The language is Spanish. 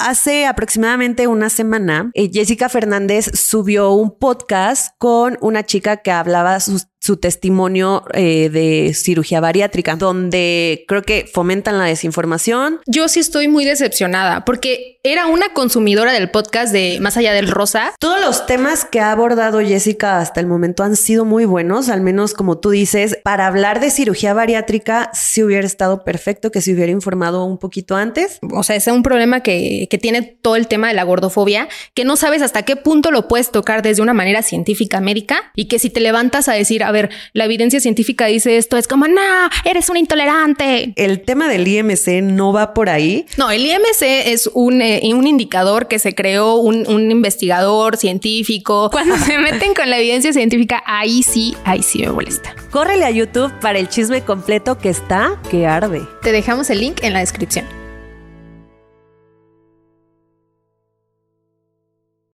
hace aproximadamente una semana, eh, Jessica Fernández subió un podcast con una chica que hablaba sus su testimonio eh, de cirugía bariátrica, donde creo que fomentan la desinformación. Yo sí estoy muy decepcionada porque era una consumidora del podcast de Más allá del rosa. Todos los temas que ha abordado Jessica hasta el momento han sido muy buenos, al menos como tú dices, para hablar de cirugía bariátrica sí hubiera estado perfecto que se hubiera informado un poquito antes. O sea, es un problema que, que tiene todo el tema de la gordofobia, que no sabes hasta qué punto lo puedes tocar desde una manera científica médica y que si te levantas a decir, a ver, la evidencia científica dice esto, es como, no, eres un intolerante. El tema del IMC no va por ahí. No, el IMC es un, eh, un indicador que se creó un, un investigador científico. Cuando se meten con la evidencia científica, ahí sí, ahí sí me molesta. Córrele a YouTube para el chisme completo que está que arde. Te dejamos el link en la descripción.